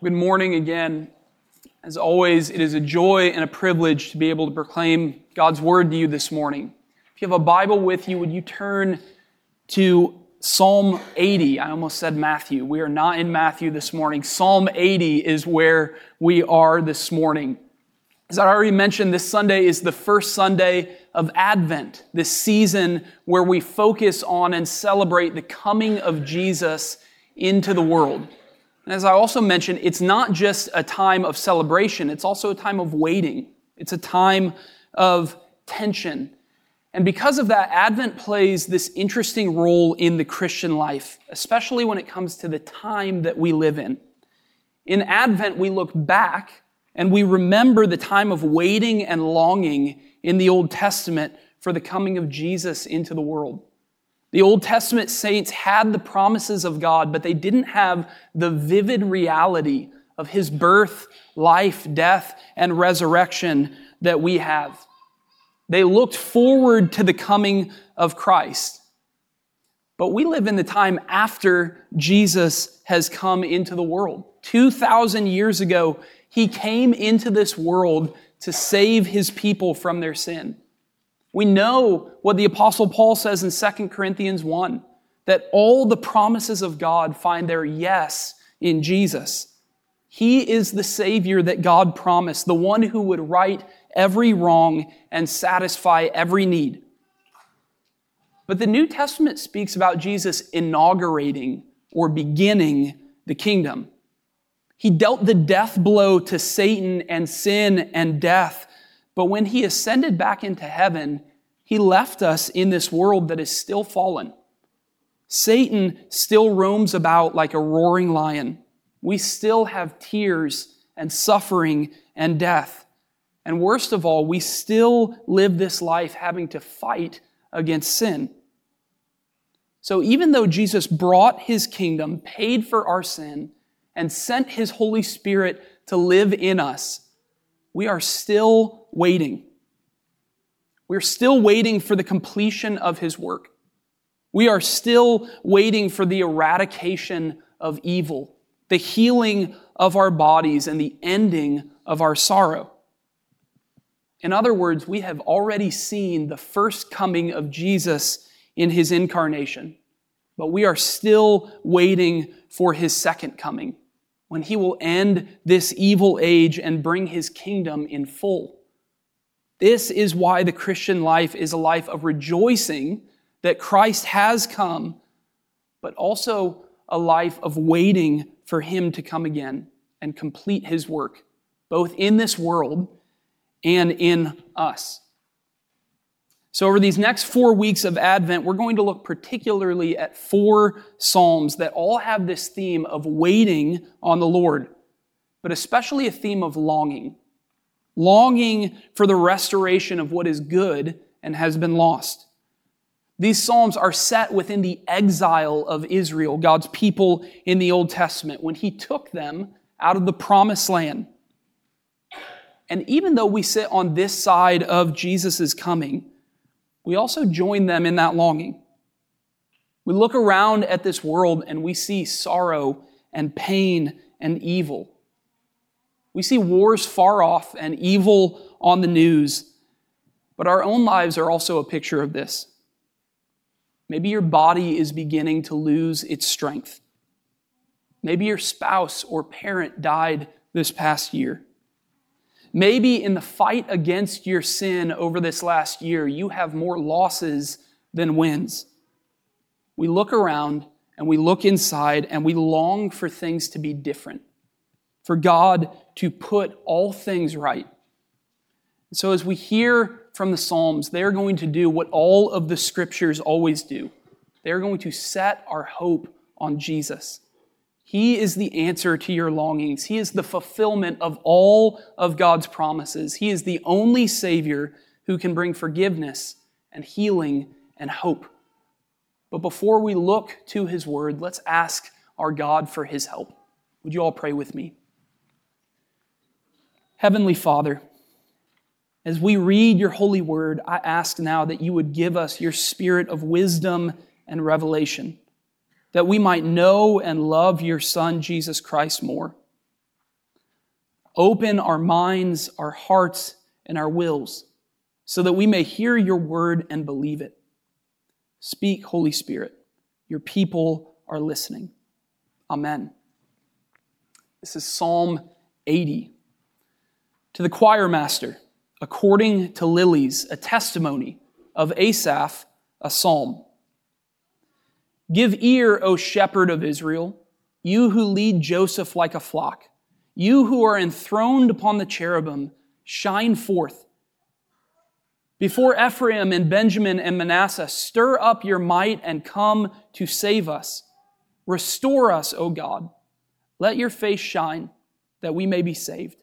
Good morning again. As always, it is a joy and a privilege to be able to proclaim God's word to you this morning. If you have a Bible with you, would you turn to Psalm 80? I almost said Matthew. We are not in Matthew this morning. Psalm 80 is where we are this morning. As I already mentioned, this Sunday is the first Sunday of Advent, this season where we focus on and celebrate the coming of Jesus into the world. And as I also mentioned, it's not just a time of celebration, it's also a time of waiting. It's a time of tension. And because of that, Advent plays this interesting role in the Christian life, especially when it comes to the time that we live in. In Advent, we look back and we remember the time of waiting and longing in the Old Testament for the coming of Jesus into the world. The Old Testament saints had the promises of God, but they didn't have the vivid reality of his birth, life, death, and resurrection that we have. They looked forward to the coming of Christ. But we live in the time after Jesus has come into the world. 2,000 years ago, he came into this world to save his people from their sin. We know what the apostle Paul says in 2 Corinthians 1, that all the promises of God find their yes in Jesus. He is the Savior that God promised, the one who would right every wrong and satisfy every need. But the New Testament speaks about Jesus inaugurating or beginning the kingdom. He dealt the death blow to Satan and sin and death but when he ascended back into heaven, he left us in this world that is still fallen. Satan still roams about like a roaring lion. We still have tears and suffering and death. And worst of all, we still live this life having to fight against sin. So even though Jesus brought his kingdom, paid for our sin, and sent his Holy Spirit to live in us, we are still waiting. We're still waiting for the completion of his work. We are still waiting for the eradication of evil, the healing of our bodies, and the ending of our sorrow. In other words, we have already seen the first coming of Jesus in his incarnation, but we are still waiting for his second coming when he will end this evil age and bring his kingdom in full. This is why the Christian life is a life of rejoicing that Christ has come, but also a life of waiting for him to come again and complete his work, both in this world and in us. So, over these next four weeks of Advent, we're going to look particularly at four Psalms that all have this theme of waiting on the Lord, but especially a theme of longing. Longing for the restoration of what is good and has been lost. These Psalms are set within the exile of Israel, God's people in the Old Testament, when He took them out of the promised land. And even though we sit on this side of Jesus' coming, we also join them in that longing. We look around at this world and we see sorrow and pain and evil. We see wars far off and evil on the news, but our own lives are also a picture of this. Maybe your body is beginning to lose its strength. Maybe your spouse or parent died this past year. Maybe in the fight against your sin over this last year, you have more losses than wins. We look around and we look inside and we long for things to be different, for God to put all things right. So, as we hear from the Psalms, they're going to do what all of the scriptures always do. They're going to set our hope on Jesus. He is the answer to your longings. He is the fulfillment of all of God's promises. He is the only Savior who can bring forgiveness and healing and hope. But before we look to His Word, let's ask our God for His help. Would you all pray with me? Heavenly Father, as we read your holy word, I ask now that you would give us your spirit of wisdom and revelation that we might know and love your Son, Jesus Christ, more. Open our minds, our hearts, and our wills so that we may hear your word and believe it. Speak, Holy Spirit. Your people are listening. Amen. This is Psalm 80. To the choir master, according to Lilies, a testimony of Asaph, a psalm. Give ear, O shepherd of Israel, you who lead Joseph like a flock, you who are enthroned upon the cherubim, shine forth. Before Ephraim and Benjamin and Manasseh, stir up your might and come to save us. Restore us, O God. Let your face shine that we may be saved.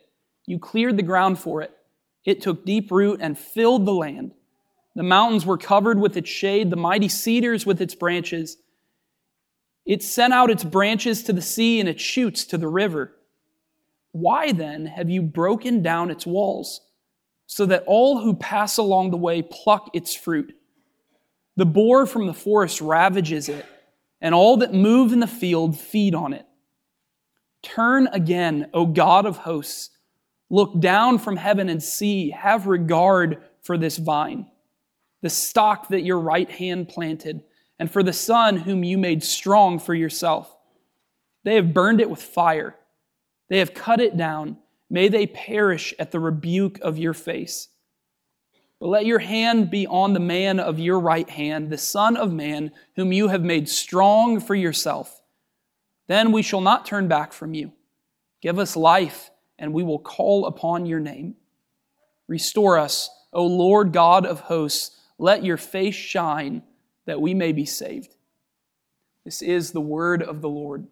You cleared the ground for it. It took deep root and filled the land. The mountains were covered with its shade, the mighty cedars with its branches. It sent out its branches to the sea and its shoots to the river. Why then have you broken down its walls? so that all who pass along the way pluck its fruit. The boar from the forest ravages it, and all that move in the field feed on it. Turn again, O God of hosts. Look down from heaven and see. Have regard for this vine, the stock that your right hand planted, and for the son whom you made strong for yourself. They have burned it with fire, they have cut it down May they perish at the rebuke of your face. But let your hand be on the man of your right hand, the Son of Man, whom you have made strong for yourself. Then we shall not turn back from you. Give us life, and we will call upon your name. Restore us, O Lord God of hosts. Let your face shine, that we may be saved. This is the word of the Lord.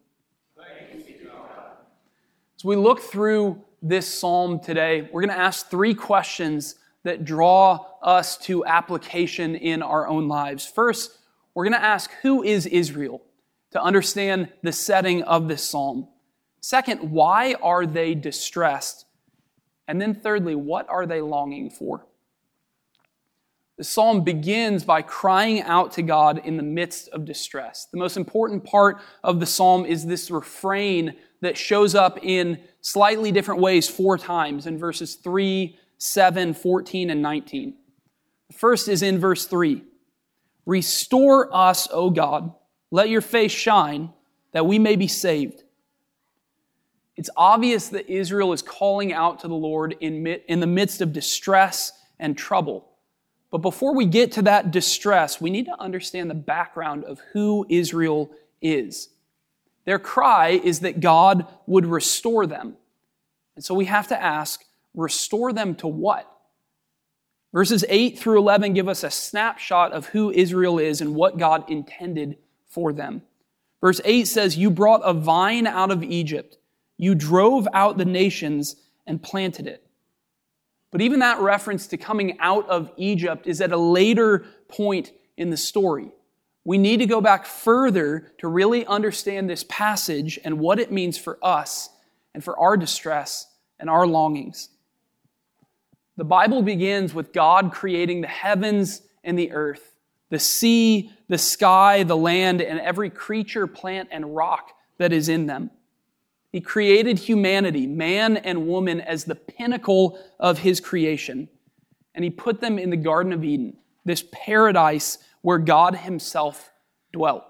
As we look through this psalm today, we're going to ask three questions that draw us to application in our own lives. First, we're going to ask who is Israel to understand the setting of this psalm. Second, why are they distressed? And then thirdly, what are they longing for? The psalm begins by crying out to God in the midst of distress. The most important part of the psalm is this refrain that shows up in slightly different ways four times in verses 3, 7, 14, and 19. The first is in verse 3 Restore us, O God, let your face shine, that we may be saved. It's obvious that Israel is calling out to the Lord in, in the midst of distress and trouble. But before we get to that distress, we need to understand the background of who Israel is. Their cry is that God would restore them. And so we have to ask, restore them to what? Verses 8 through 11 give us a snapshot of who Israel is and what God intended for them. Verse 8 says, You brought a vine out of Egypt. You drove out the nations and planted it. But even that reference to coming out of Egypt is at a later point in the story we need to go back further to really understand this passage and what it means for us and for our distress and our longings. The Bible begins with God creating the heavens and the earth, the sea, the sky, the land, and every creature, plant, and rock that is in them. He created humanity, man and woman, as the pinnacle of his creation. And he put them in the Garden of Eden, this paradise where God Himself dwelt.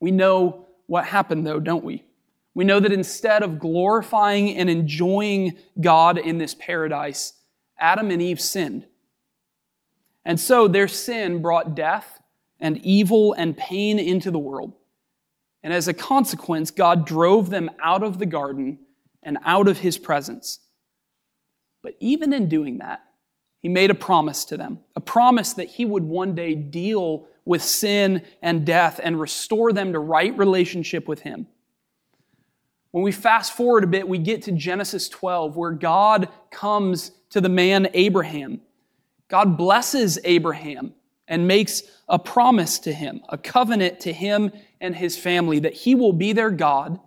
We know what happened, though, don't we? We know that instead of glorifying and enjoying God in this paradise, Adam and Eve sinned. And so their sin brought death and evil and pain into the world. And as a consequence, God drove them out of the garden and out of his presence. But even in doing that, he made a promise to them, a promise that he would one day deal with sin and death and restore them to right relationship with him. When we fast forward a bit, we get to Genesis 12, where God comes to the man Abraham. God blesses Abraham and makes a promise to him, a covenant to him and his family, that he will be their God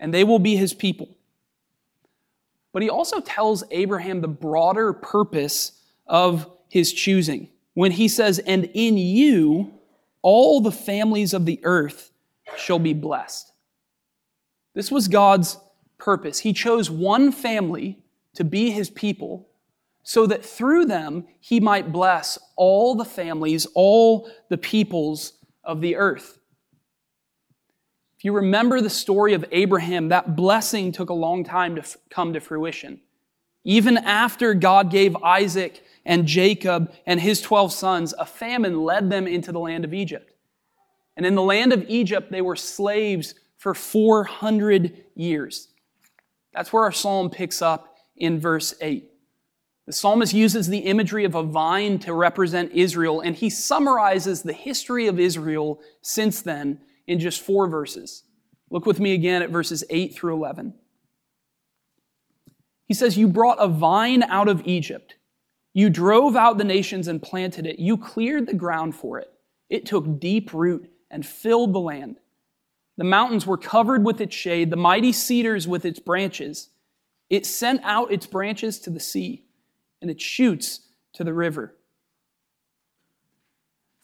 and they will be his people. But he also tells Abraham the broader purpose of his choosing when he says, And in you all the families of the earth shall be blessed. This was God's purpose. He chose one family to be his people so that through them he might bless all the families, all the peoples of the earth. If you remember the story of Abraham, that blessing took a long time to come to fruition. Even after God gave Isaac and Jacob and his 12 sons, a famine led them into the land of Egypt. And in the land of Egypt, they were slaves for 400 years. That's where our psalm picks up in verse 8. The psalmist uses the imagery of a vine to represent Israel, and he summarizes the history of Israel since then in just four verses. Look with me again at verses 8 through 11. He says, You brought a vine out of Egypt. You drove out the nations and planted it. You cleared the ground for it. It took deep root and filled the land. The mountains were covered with its shade, the mighty cedars with its branches. It sent out its branches to the sea and it shoots to the river.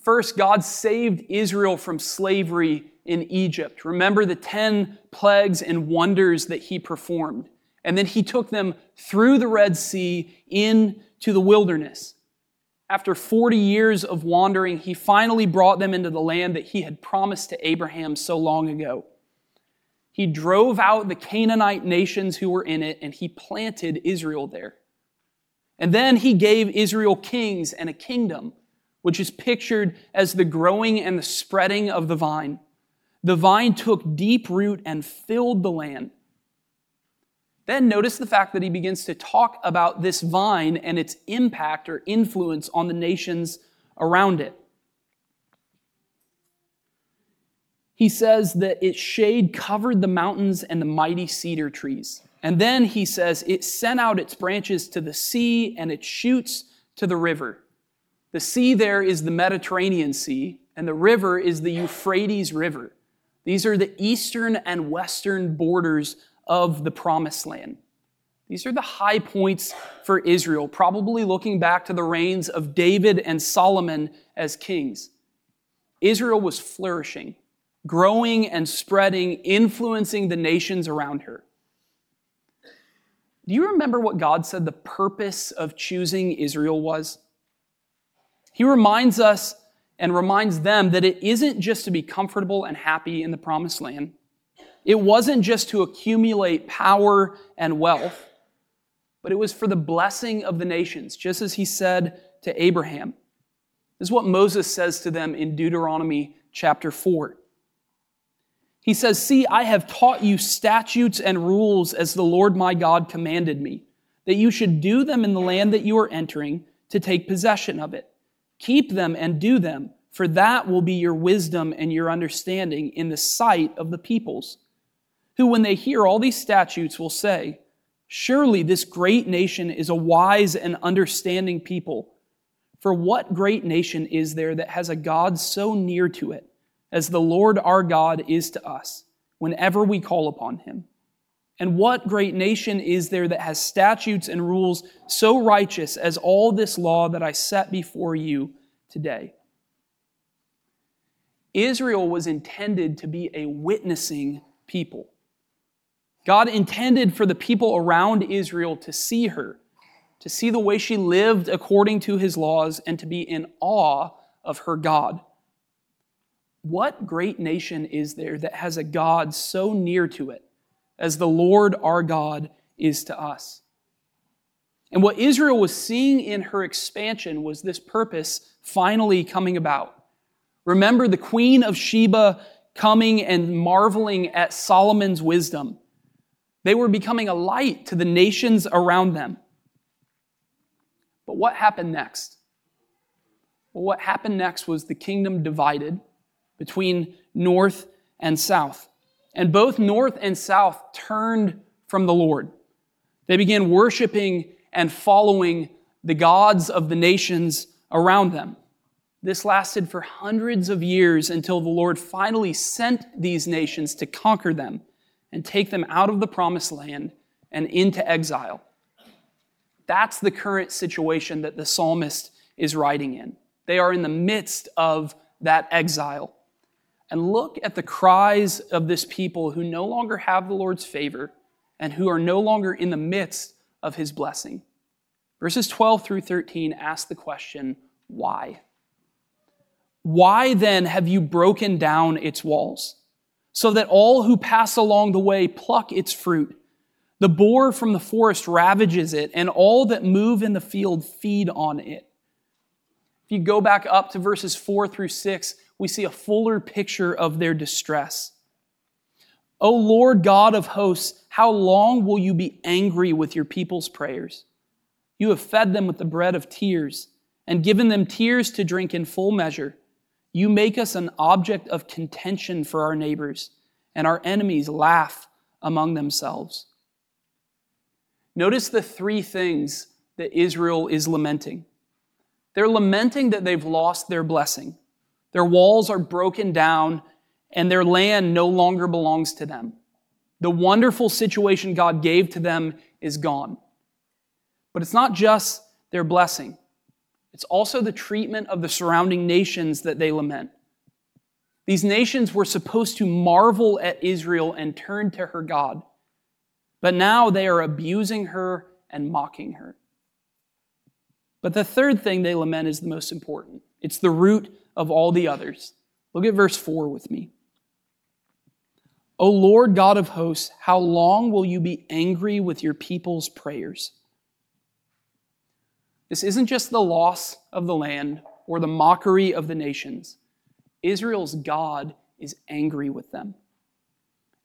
First, God saved Israel from slavery in Egypt. Remember the 10 plagues and wonders that he performed. And then he took them through the Red Sea into the wilderness. After 40 years of wandering, he finally brought them into the land that he had promised to Abraham so long ago. He drove out the Canaanite nations who were in it, and he planted Israel there. And then he gave Israel kings and a kingdom, which is pictured as the growing and the spreading of the vine. The vine took deep root and filled the land. Then notice the fact that he begins to talk about this vine and its impact or influence on the nations around it. He says that its shade covered the mountains and the mighty cedar trees. And then he says it sent out its branches to the sea and its shoots to the river. The sea there is the Mediterranean Sea, and the river is the Euphrates River. These are the eastern and western borders of the promised land. These are the high points for Israel, probably looking back to the reigns of David and Solomon as kings. Israel was flourishing, growing and spreading, influencing the nations around her. Do you remember what God said the purpose of choosing Israel was? He reminds us and reminds them that it isn't just to be comfortable and happy in the promised land. It wasn't just to accumulate power and wealth, but it was for the blessing of the nations, just as he said to Abraham. This is what Moses says to them in Deuteronomy chapter 4. He says, See, I have taught you statutes and rules as the Lord my God commanded me, that you should do them in the land that you are entering to take possession of it. Keep them and do them, for that will be your wisdom and your understanding in the sight of the peoples who, when they hear all these statutes, will say, Surely this great nation is a wise and understanding people. For what great nation is there that has a God so near to it as the Lord our God is to us whenever we call upon him? And what great nation is there that has statutes and rules so righteous as all this law that I set before you today? Israel was intended to be a witnessing people. God intended for the people around Israel to see her, to see the way she lived according to his laws, and to be in awe of her God. What great nation is there that has a God so near to it as the Lord our God is to us? And what Israel was seeing in her expansion was this purpose finally coming about. Remember the queen of Sheba coming and marveling at Solomon's wisdom. They were becoming a light to the nations around them. But what happened next? Well, what happened next was the kingdom divided between north and south. And both north and south turned from the Lord. They began worshiping and following the gods of the nations around them. This lasted for hundreds of years until the Lord finally sent these nations to conquer them and take them out of the promised land and into exile. That's the current situation that the psalmist is writing in. They are in the midst of that exile. And look at the cries of this people who no longer have the Lord's favor and who are no longer in the midst of his blessing. Verses 12 through 13 ask the question, why? Why then have you broken down its walls, so that all who pass along the way pluck its fruit? The boar from the forest ravages it, and all that move in the field feed on it. If you go back up to verses 4 through 6, we see a fuller picture of their distress. O Lord God of hosts, how long will you be angry with your people's prayers? You have fed them with the bread of tears and given them tears to drink in full measure. You make us an object of contention for our neighbors, and our enemies laugh among themselves. Notice the three things that Israel is lamenting. They're lamenting that they've lost their blessing. Their walls are broken down, and their land no longer belongs to them. The wonderful situation God gave to them is gone. But it's not just their blessing, it's also the treatment of the surrounding nations that they lament. These nations were supposed to marvel at Israel and turn to her God. But now they are abusing her and mocking her. But the third thing they lament is the most important it's the root of all the others. Look at verse 4 with me. O Lord God of hosts, how long will you be angry with your people's prayers? This isn't just the loss of the land or the mockery of the nations. Israel's God is angry with them.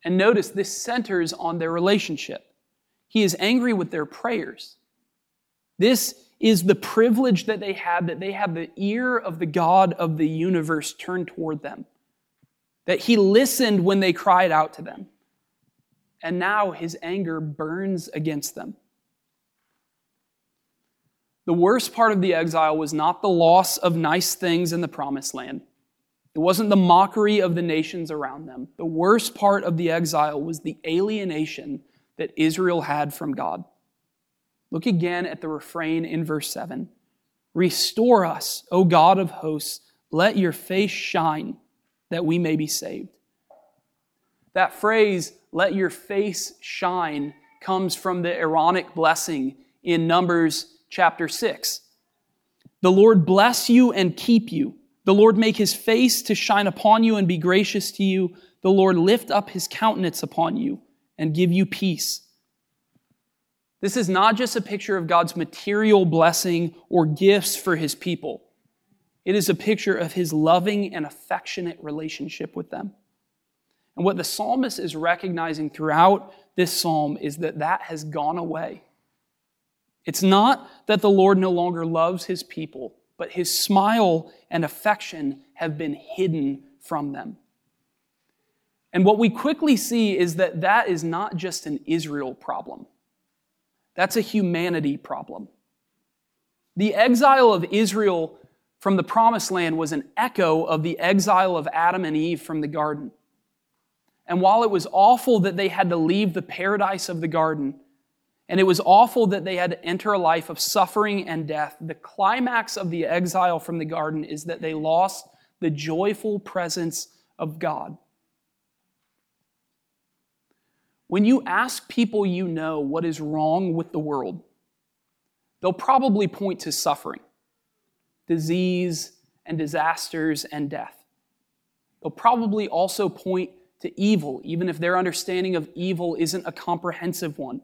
And notice this centers on their relationship. He is angry with their prayers. This is the privilege that they had that they had the ear of the God of the universe turned toward them, that He listened when they cried out to them. And now His anger burns against them. The worst part of the exile was not the loss of nice things in the promised land. It wasn't the mockery of the nations around them. The worst part of the exile was the alienation that Israel had from God. Look again at the refrain in verse 7 Restore us, O God of hosts, let your face shine that we may be saved. That phrase, let your face shine, comes from the Aaronic blessing in Numbers chapter 6. The Lord bless you and keep you. The Lord make his face to shine upon you and be gracious to you. The Lord lift up his countenance upon you and give you peace. This is not just a picture of God's material blessing or gifts for his people. It is a picture of his loving and affectionate relationship with them. And what the psalmist is recognizing throughout this psalm is that that has gone away. It's not that the Lord no longer loves his people, but his smile and affection have been hidden from them. And what we quickly see is that that is not just an Israel problem, that's a humanity problem. The exile of Israel from the promised land was an echo of the exile of Adam and Eve from the garden. And while it was awful that they had to leave the paradise of the garden, and it was awful that they had to enter a life of suffering and death. The climax of the exile from the garden is that they lost the joyful presence of God. When you ask people you know what is wrong with the world, they'll probably point to suffering, disease, and disasters and death. They'll probably also point to evil, even if their understanding of evil isn't a comprehensive one.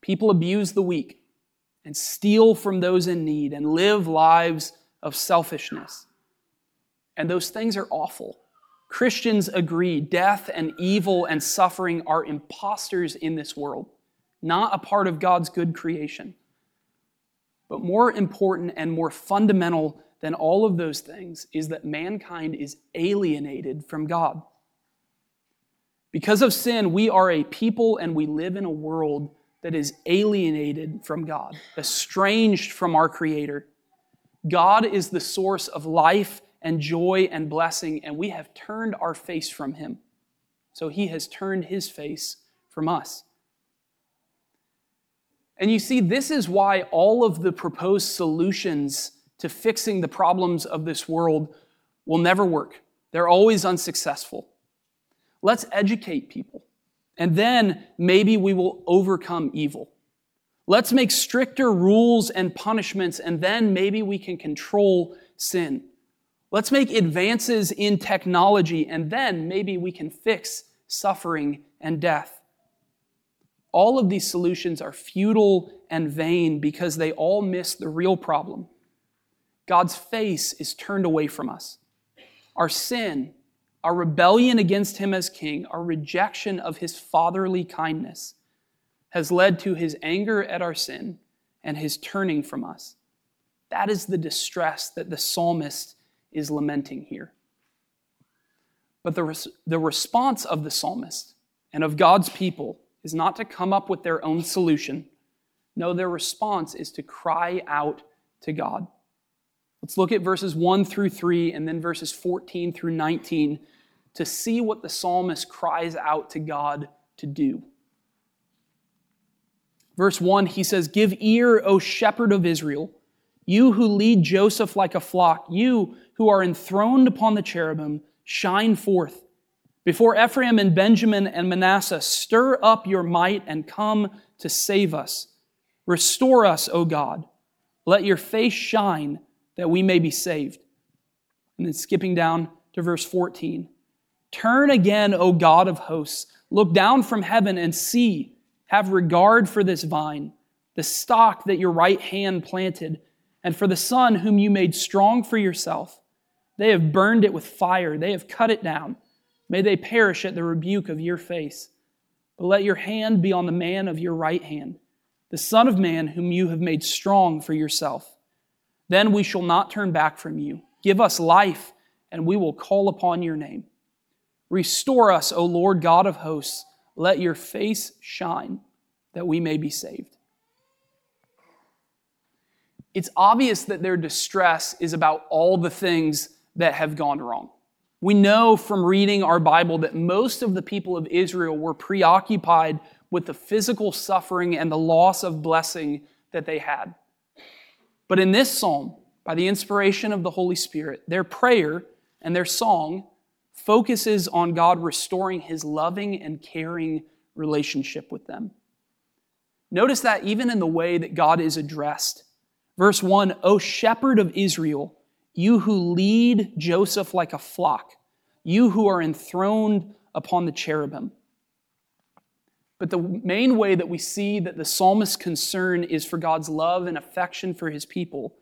People abuse the weak and steal from those in need and live lives of selfishness. And those things are awful. Christians agree death and evil and suffering are imposters in this world, not a part of God's good creation. But more important and more fundamental than all of those things is that mankind is alienated from God. Because of sin, we are a people and we live in a world that is alienated from God, estranged from our Creator. God is the source of life and joy and blessing, and we have turned our face from Him. So He has turned His face from us. And you see, this is why all of the proposed solutions to fixing the problems of this world will never work. They're always unsuccessful. Let's educate people, and then maybe we will overcome evil. Let's make stricter rules and punishments, and then maybe we can control sin. Let's make advances in technology, and then maybe we can fix suffering and death. All of these solutions are futile and vain because they all miss the real problem. God's face is turned away from us. Our sin, our rebellion against Him as King, our rejection of His fatherly kindness has led to His anger at our sin and His turning from us. That is the distress that the psalmist is lamenting here. But the, res- the response of the psalmist and of God's people is not to come up with their own solution. No, their response is to cry out to God. Let's look at verses 1 through 3 and then verses 14 through 19 to see what the psalmist cries out to God to do. Verse 1, he says, Give ear, O shepherd of Israel, you who lead Joseph like a flock, you who are enthroned upon the cherubim, shine forth. Before Ephraim and Benjamin and Manasseh, stir up your might and come to save us. Restore us, O God. Let your face shine that we may be saved. And then skipping down to verse 14. Turn again, O God of hosts. Look down from heaven and see. Have regard for this vine, the stock that your right hand planted, and for the son whom you made strong for yourself. They have burned it with fire, they have cut it down. May they perish at the rebuke of your face. But let your hand be on the man of your right hand, the Son of Man whom you have made strong for yourself. Then we shall not turn back from you. Give us life, and we will call upon your name. Restore us, O Lord God of hosts. Let your face shine, that we may be saved. It's obvious that their distress is about all the things that have gone wrong. We know from reading our Bible that most of the people of Israel were preoccupied with the physical suffering and the loss of blessing that they had. But in this psalm, by the inspiration of the Holy Spirit, their prayer and their song focuses on God restoring his loving and caring relationship with them. Notice that even in the way that God is addressed. Verse 1 O shepherd of Israel, you who lead Joseph like a flock, you who are enthroned upon the cherubim. But the main way that we see that the psalmist's concern is for God's love and affection for his people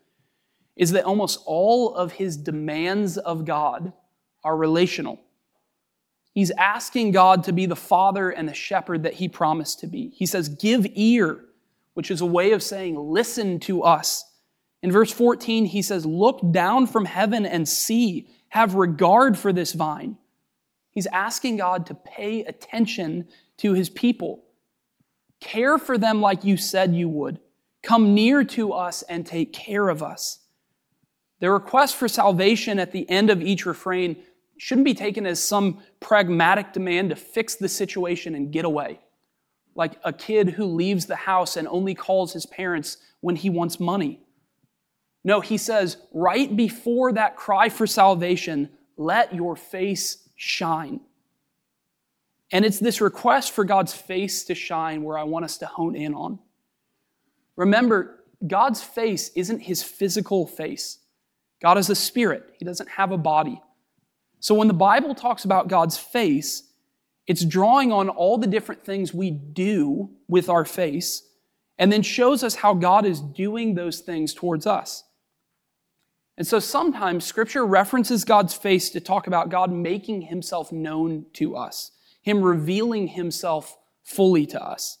is that almost all of his demands of God are relational. He's asking God to be the father and the shepherd that he promised to be. He says, Give ear, which is a way of saying, Listen to us. In verse 14, he says, Look down from heaven and see, have regard for this vine. He's asking God to pay attention to his people. Care for them like you said you would. Come near to us and take care of us. The request for salvation at the end of each refrain shouldn't be taken as some pragmatic demand to fix the situation and get away. Like a kid who leaves the house and only calls his parents when he wants money. No, he says, right before that cry for salvation, let your face shine. And it's this request for God's face to shine where I want us to hone in on. Remember, God's face isn't his physical face. God is a spirit, he doesn't have a body. So when the Bible talks about God's face, it's drawing on all the different things we do with our face and then shows us how God is doing those things towards us. And so sometimes scripture references God's face to talk about God making himself known to us, him revealing himself fully to us.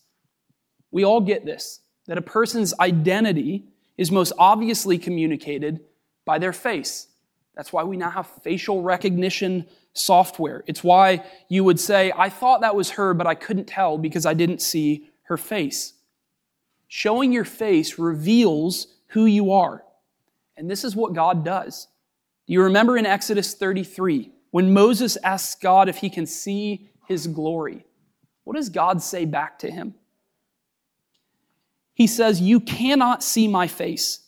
We all get this, that a person's identity is most obviously communicated by their face. That's why we now have facial recognition software. It's why you would say, I thought that was her, but I couldn't tell because I didn't see her face. Showing your face reveals who you are. And this is what God does. Do you remember in Exodus 33 when Moses asks God if he can see his glory? What does God say back to him? He says, You cannot see my face,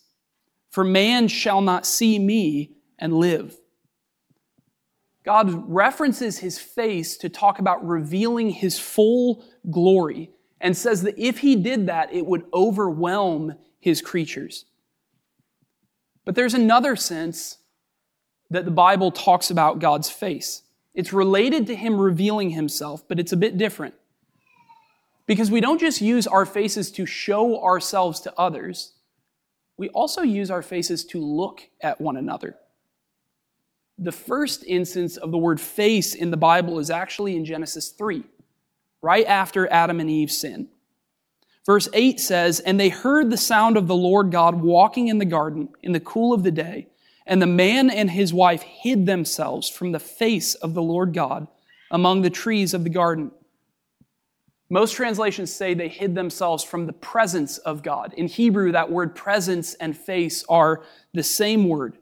for man shall not see me and live. God references his face to talk about revealing his full glory and says that if he did that, it would overwhelm his creatures. But there's another sense that the Bible talks about God's face. It's related to him revealing himself, but it's a bit different. Because we don't just use our faces to show ourselves to others, we also use our faces to look at one another. The first instance of the word face in the Bible is actually in Genesis 3, right after Adam and Eve sin. Verse 8 says, And they heard the sound of the Lord God walking in the garden in the cool of the day, and the man and his wife hid themselves from the face of the Lord God among the trees of the garden. Most translations say they hid themselves from the presence of God. In Hebrew, that word presence and face are the same word.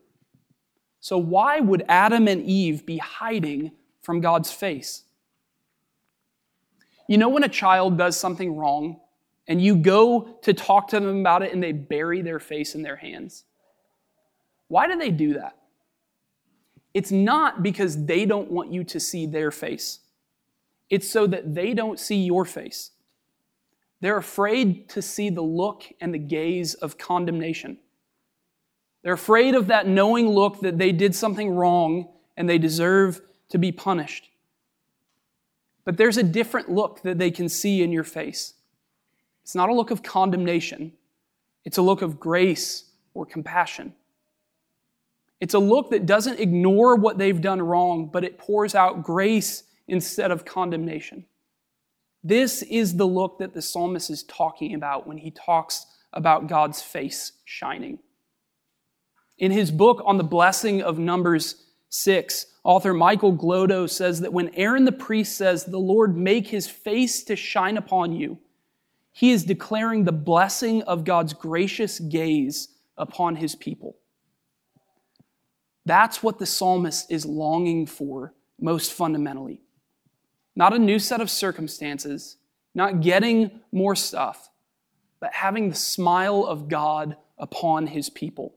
So, why would Adam and Eve be hiding from God's face? You know, when a child does something wrong and you go to talk to them about it and they bury their face in their hands? Why do they do that? It's not because they don't want you to see their face. It's so that they don't see your face. They're afraid to see the look and the gaze of condemnation. They're afraid of that knowing look that they did something wrong and they deserve to be punished. But there's a different look that they can see in your face. It's not a look of condemnation, it's a look of grace or compassion. It's a look that doesn't ignore what they've done wrong, but it pours out grace instead of condemnation. This is the look that the psalmist is talking about when he talks about God's face shining. In his book on the blessing of Numbers 6, author Michael Glodo says that when Aaron the priest says, The Lord make his face to shine upon you, he is declaring the blessing of God's gracious gaze upon his people. That's what the psalmist is longing for most fundamentally. Not a new set of circumstances, not getting more stuff, but having the smile of God upon his people.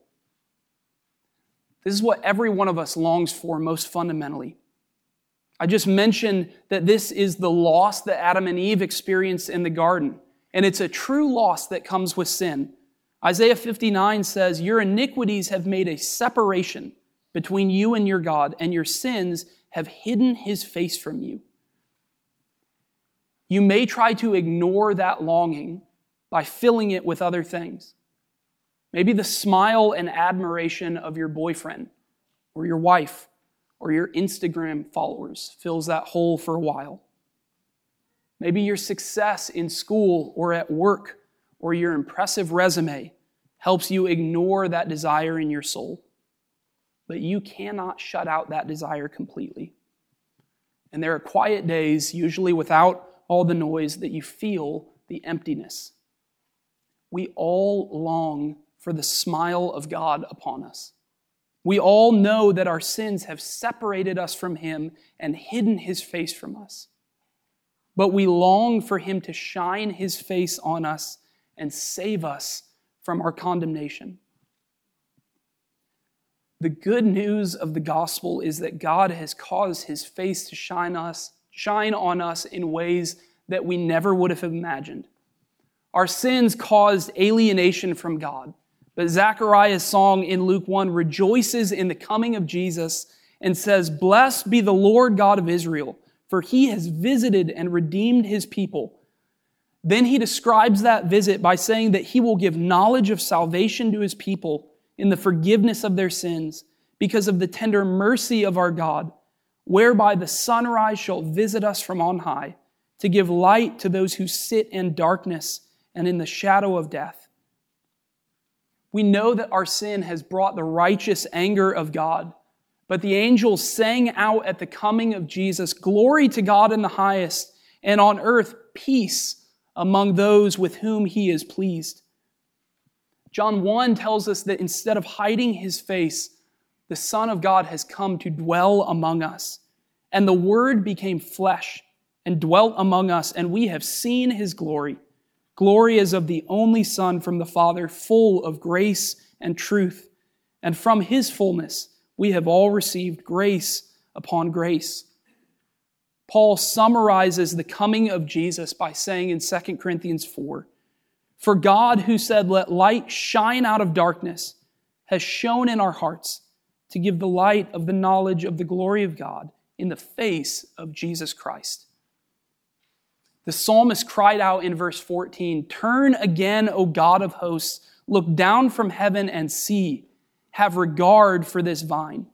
This is what every one of us longs for most fundamentally. I just mentioned that this is the loss that Adam and Eve experienced in the garden, and it's a true loss that comes with sin. Isaiah 59 says, Your iniquities have made a separation between you and your God, and your sins have hidden his face from you. You may try to ignore that longing by filling it with other things. Maybe the smile and admiration of your boyfriend or your wife or your Instagram followers fills that hole for a while. Maybe your success in school or at work or your impressive resume helps you ignore that desire in your soul. But you cannot shut out that desire completely. And there are quiet days, usually without all the noise, that you feel the emptiness. We all long for the smile of God upon us. We all know that our sins have separated us from Him and hidden His face from us. But we long for Him to shine His face on us and save us from our condemnation. The good news of the gospel is that God has caused his face to shine us, shine on us in ways that we never would have imagined. Our sins caused alienation from God. But Zechariah's song in Luke 1 rejoices in the coming of Jesus and says, Blessed be the Lord God of Israel, for he has visited and redeemed his people. Then he describes that visit by saying that he will give knowledge of salvation to his people in the forgiveness of their sins because of the tender mercy of our God, whereby the sunrise shall visit us from on high to give light to those who sit in darkness and in the shadow of death. We know that our sin has brought the righteous anger of God, But the angels sang out at the coming of Jesus, Glory to God in the highest, and on earth peace among those with whom he is pleased. John 1 tells us that instead of hiding his face, the Son of God has come to dwell among us. And the Word became flesh and dwelt among us, and we have seen his glory. Glory as of the only Son from the Father, full of grace and truth. And from his fullness we have all received grace upon grace. Paul summarizes the coming of Jesus by saying in 2 Corinthians 4 For God, who said, Let light shine out of darkness, has shone in our hearts to give the light of the knowledge of the glory of God in the face of Jesus Christ. The psalmist cried out in verse 14 Turn again, O God of hosts, look down from heaven and see, have regard for this vine.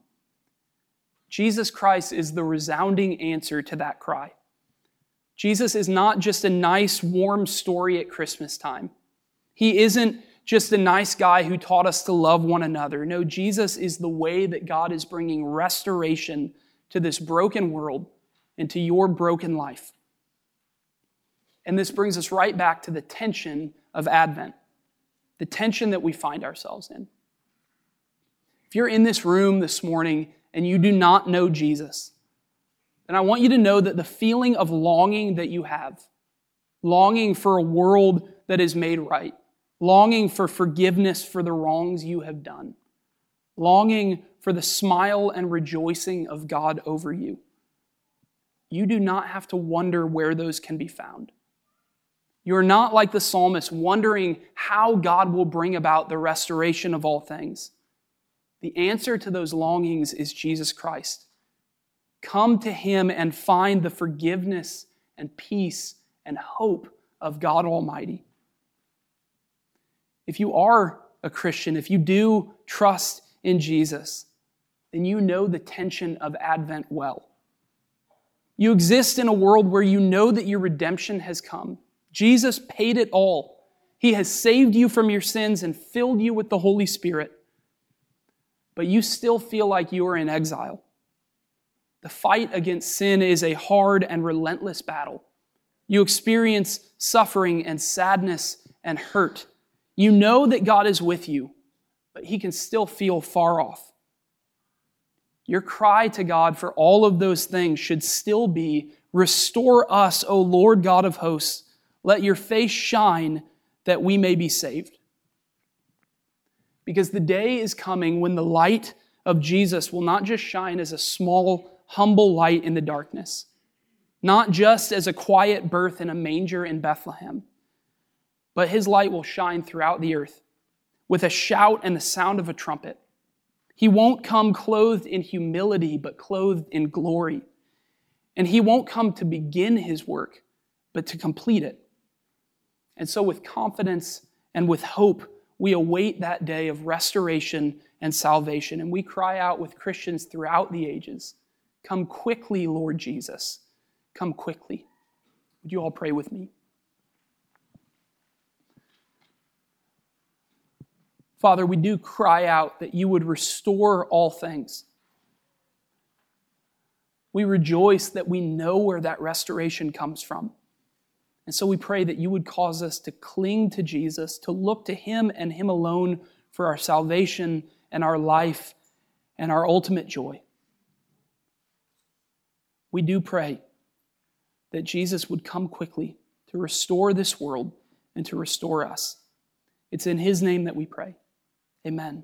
Jesus Christ is the resounding answer to that cry. Jesus is not just a nice, warm story at Christmas time. He isn't just a nice guy who taught us to love one another. No, Jesus is the way that God is bringing restoration to this broken world and to your broken life. And this brings us right back to the tension of Advent, the tension that we find ourselves in. If you're in this room this morning and you do not know Jesus, then I want you to know that the feeling of longing that you have, longing for a world that is made right, longing for forgiveness for the wrongs you have done, longing for the smile and rejoicing of God over you. You do not have to wonder where those can be found. You are not like the psalmist wondering how God will bring about the restoration of all things. The answer to those longings is Jesus Christ. Come to him and find the forgiveness and peace and hope of God Almighty. If you are a Christian, if you do trust in Jesus, then you know the tension of Advent well. You exist in a world where you know that your redemption has come. Jesus paid it all. He has saved you from your sins and filled you with the Holy Spirit. But you still feel like you are in exile. The fight against sin is a hard and relentless battle. You experience suffering and sadness and hurt. You know that God is with you, but He can still feel far off. Your cry to God for all of those things should still be Restore us, O Lord God of hosts let your face shine that we may be saved. Because the day is coming when the light of Jesus will not just shine as a small, humble light in the darkness, not just as a quiet birth in a manger in Bethlehem, but his light will shine throughout the earth with a shout and the sound of a trumpet. He won't come clothed in humility, but clothed in glory. And he won't come to begin his work, but to complete it. And so, with confidence and with hope, we await that day of restoration and salvation. And we cry out with Christians throughout the ages Come quickly, Lord Jesus. Come quickly. Would you all pray with me? Father, we do cry out that you would restore all things. We rejoice that we know where that restoration comes from. And so we pray that you would cause us to cling to Jesus, to look to him and him alone for our salvation and our life and our ultimate joy. We do pray that Jesus would come quickly to restore this world and to restore us. It's in his name that we pray. Amen.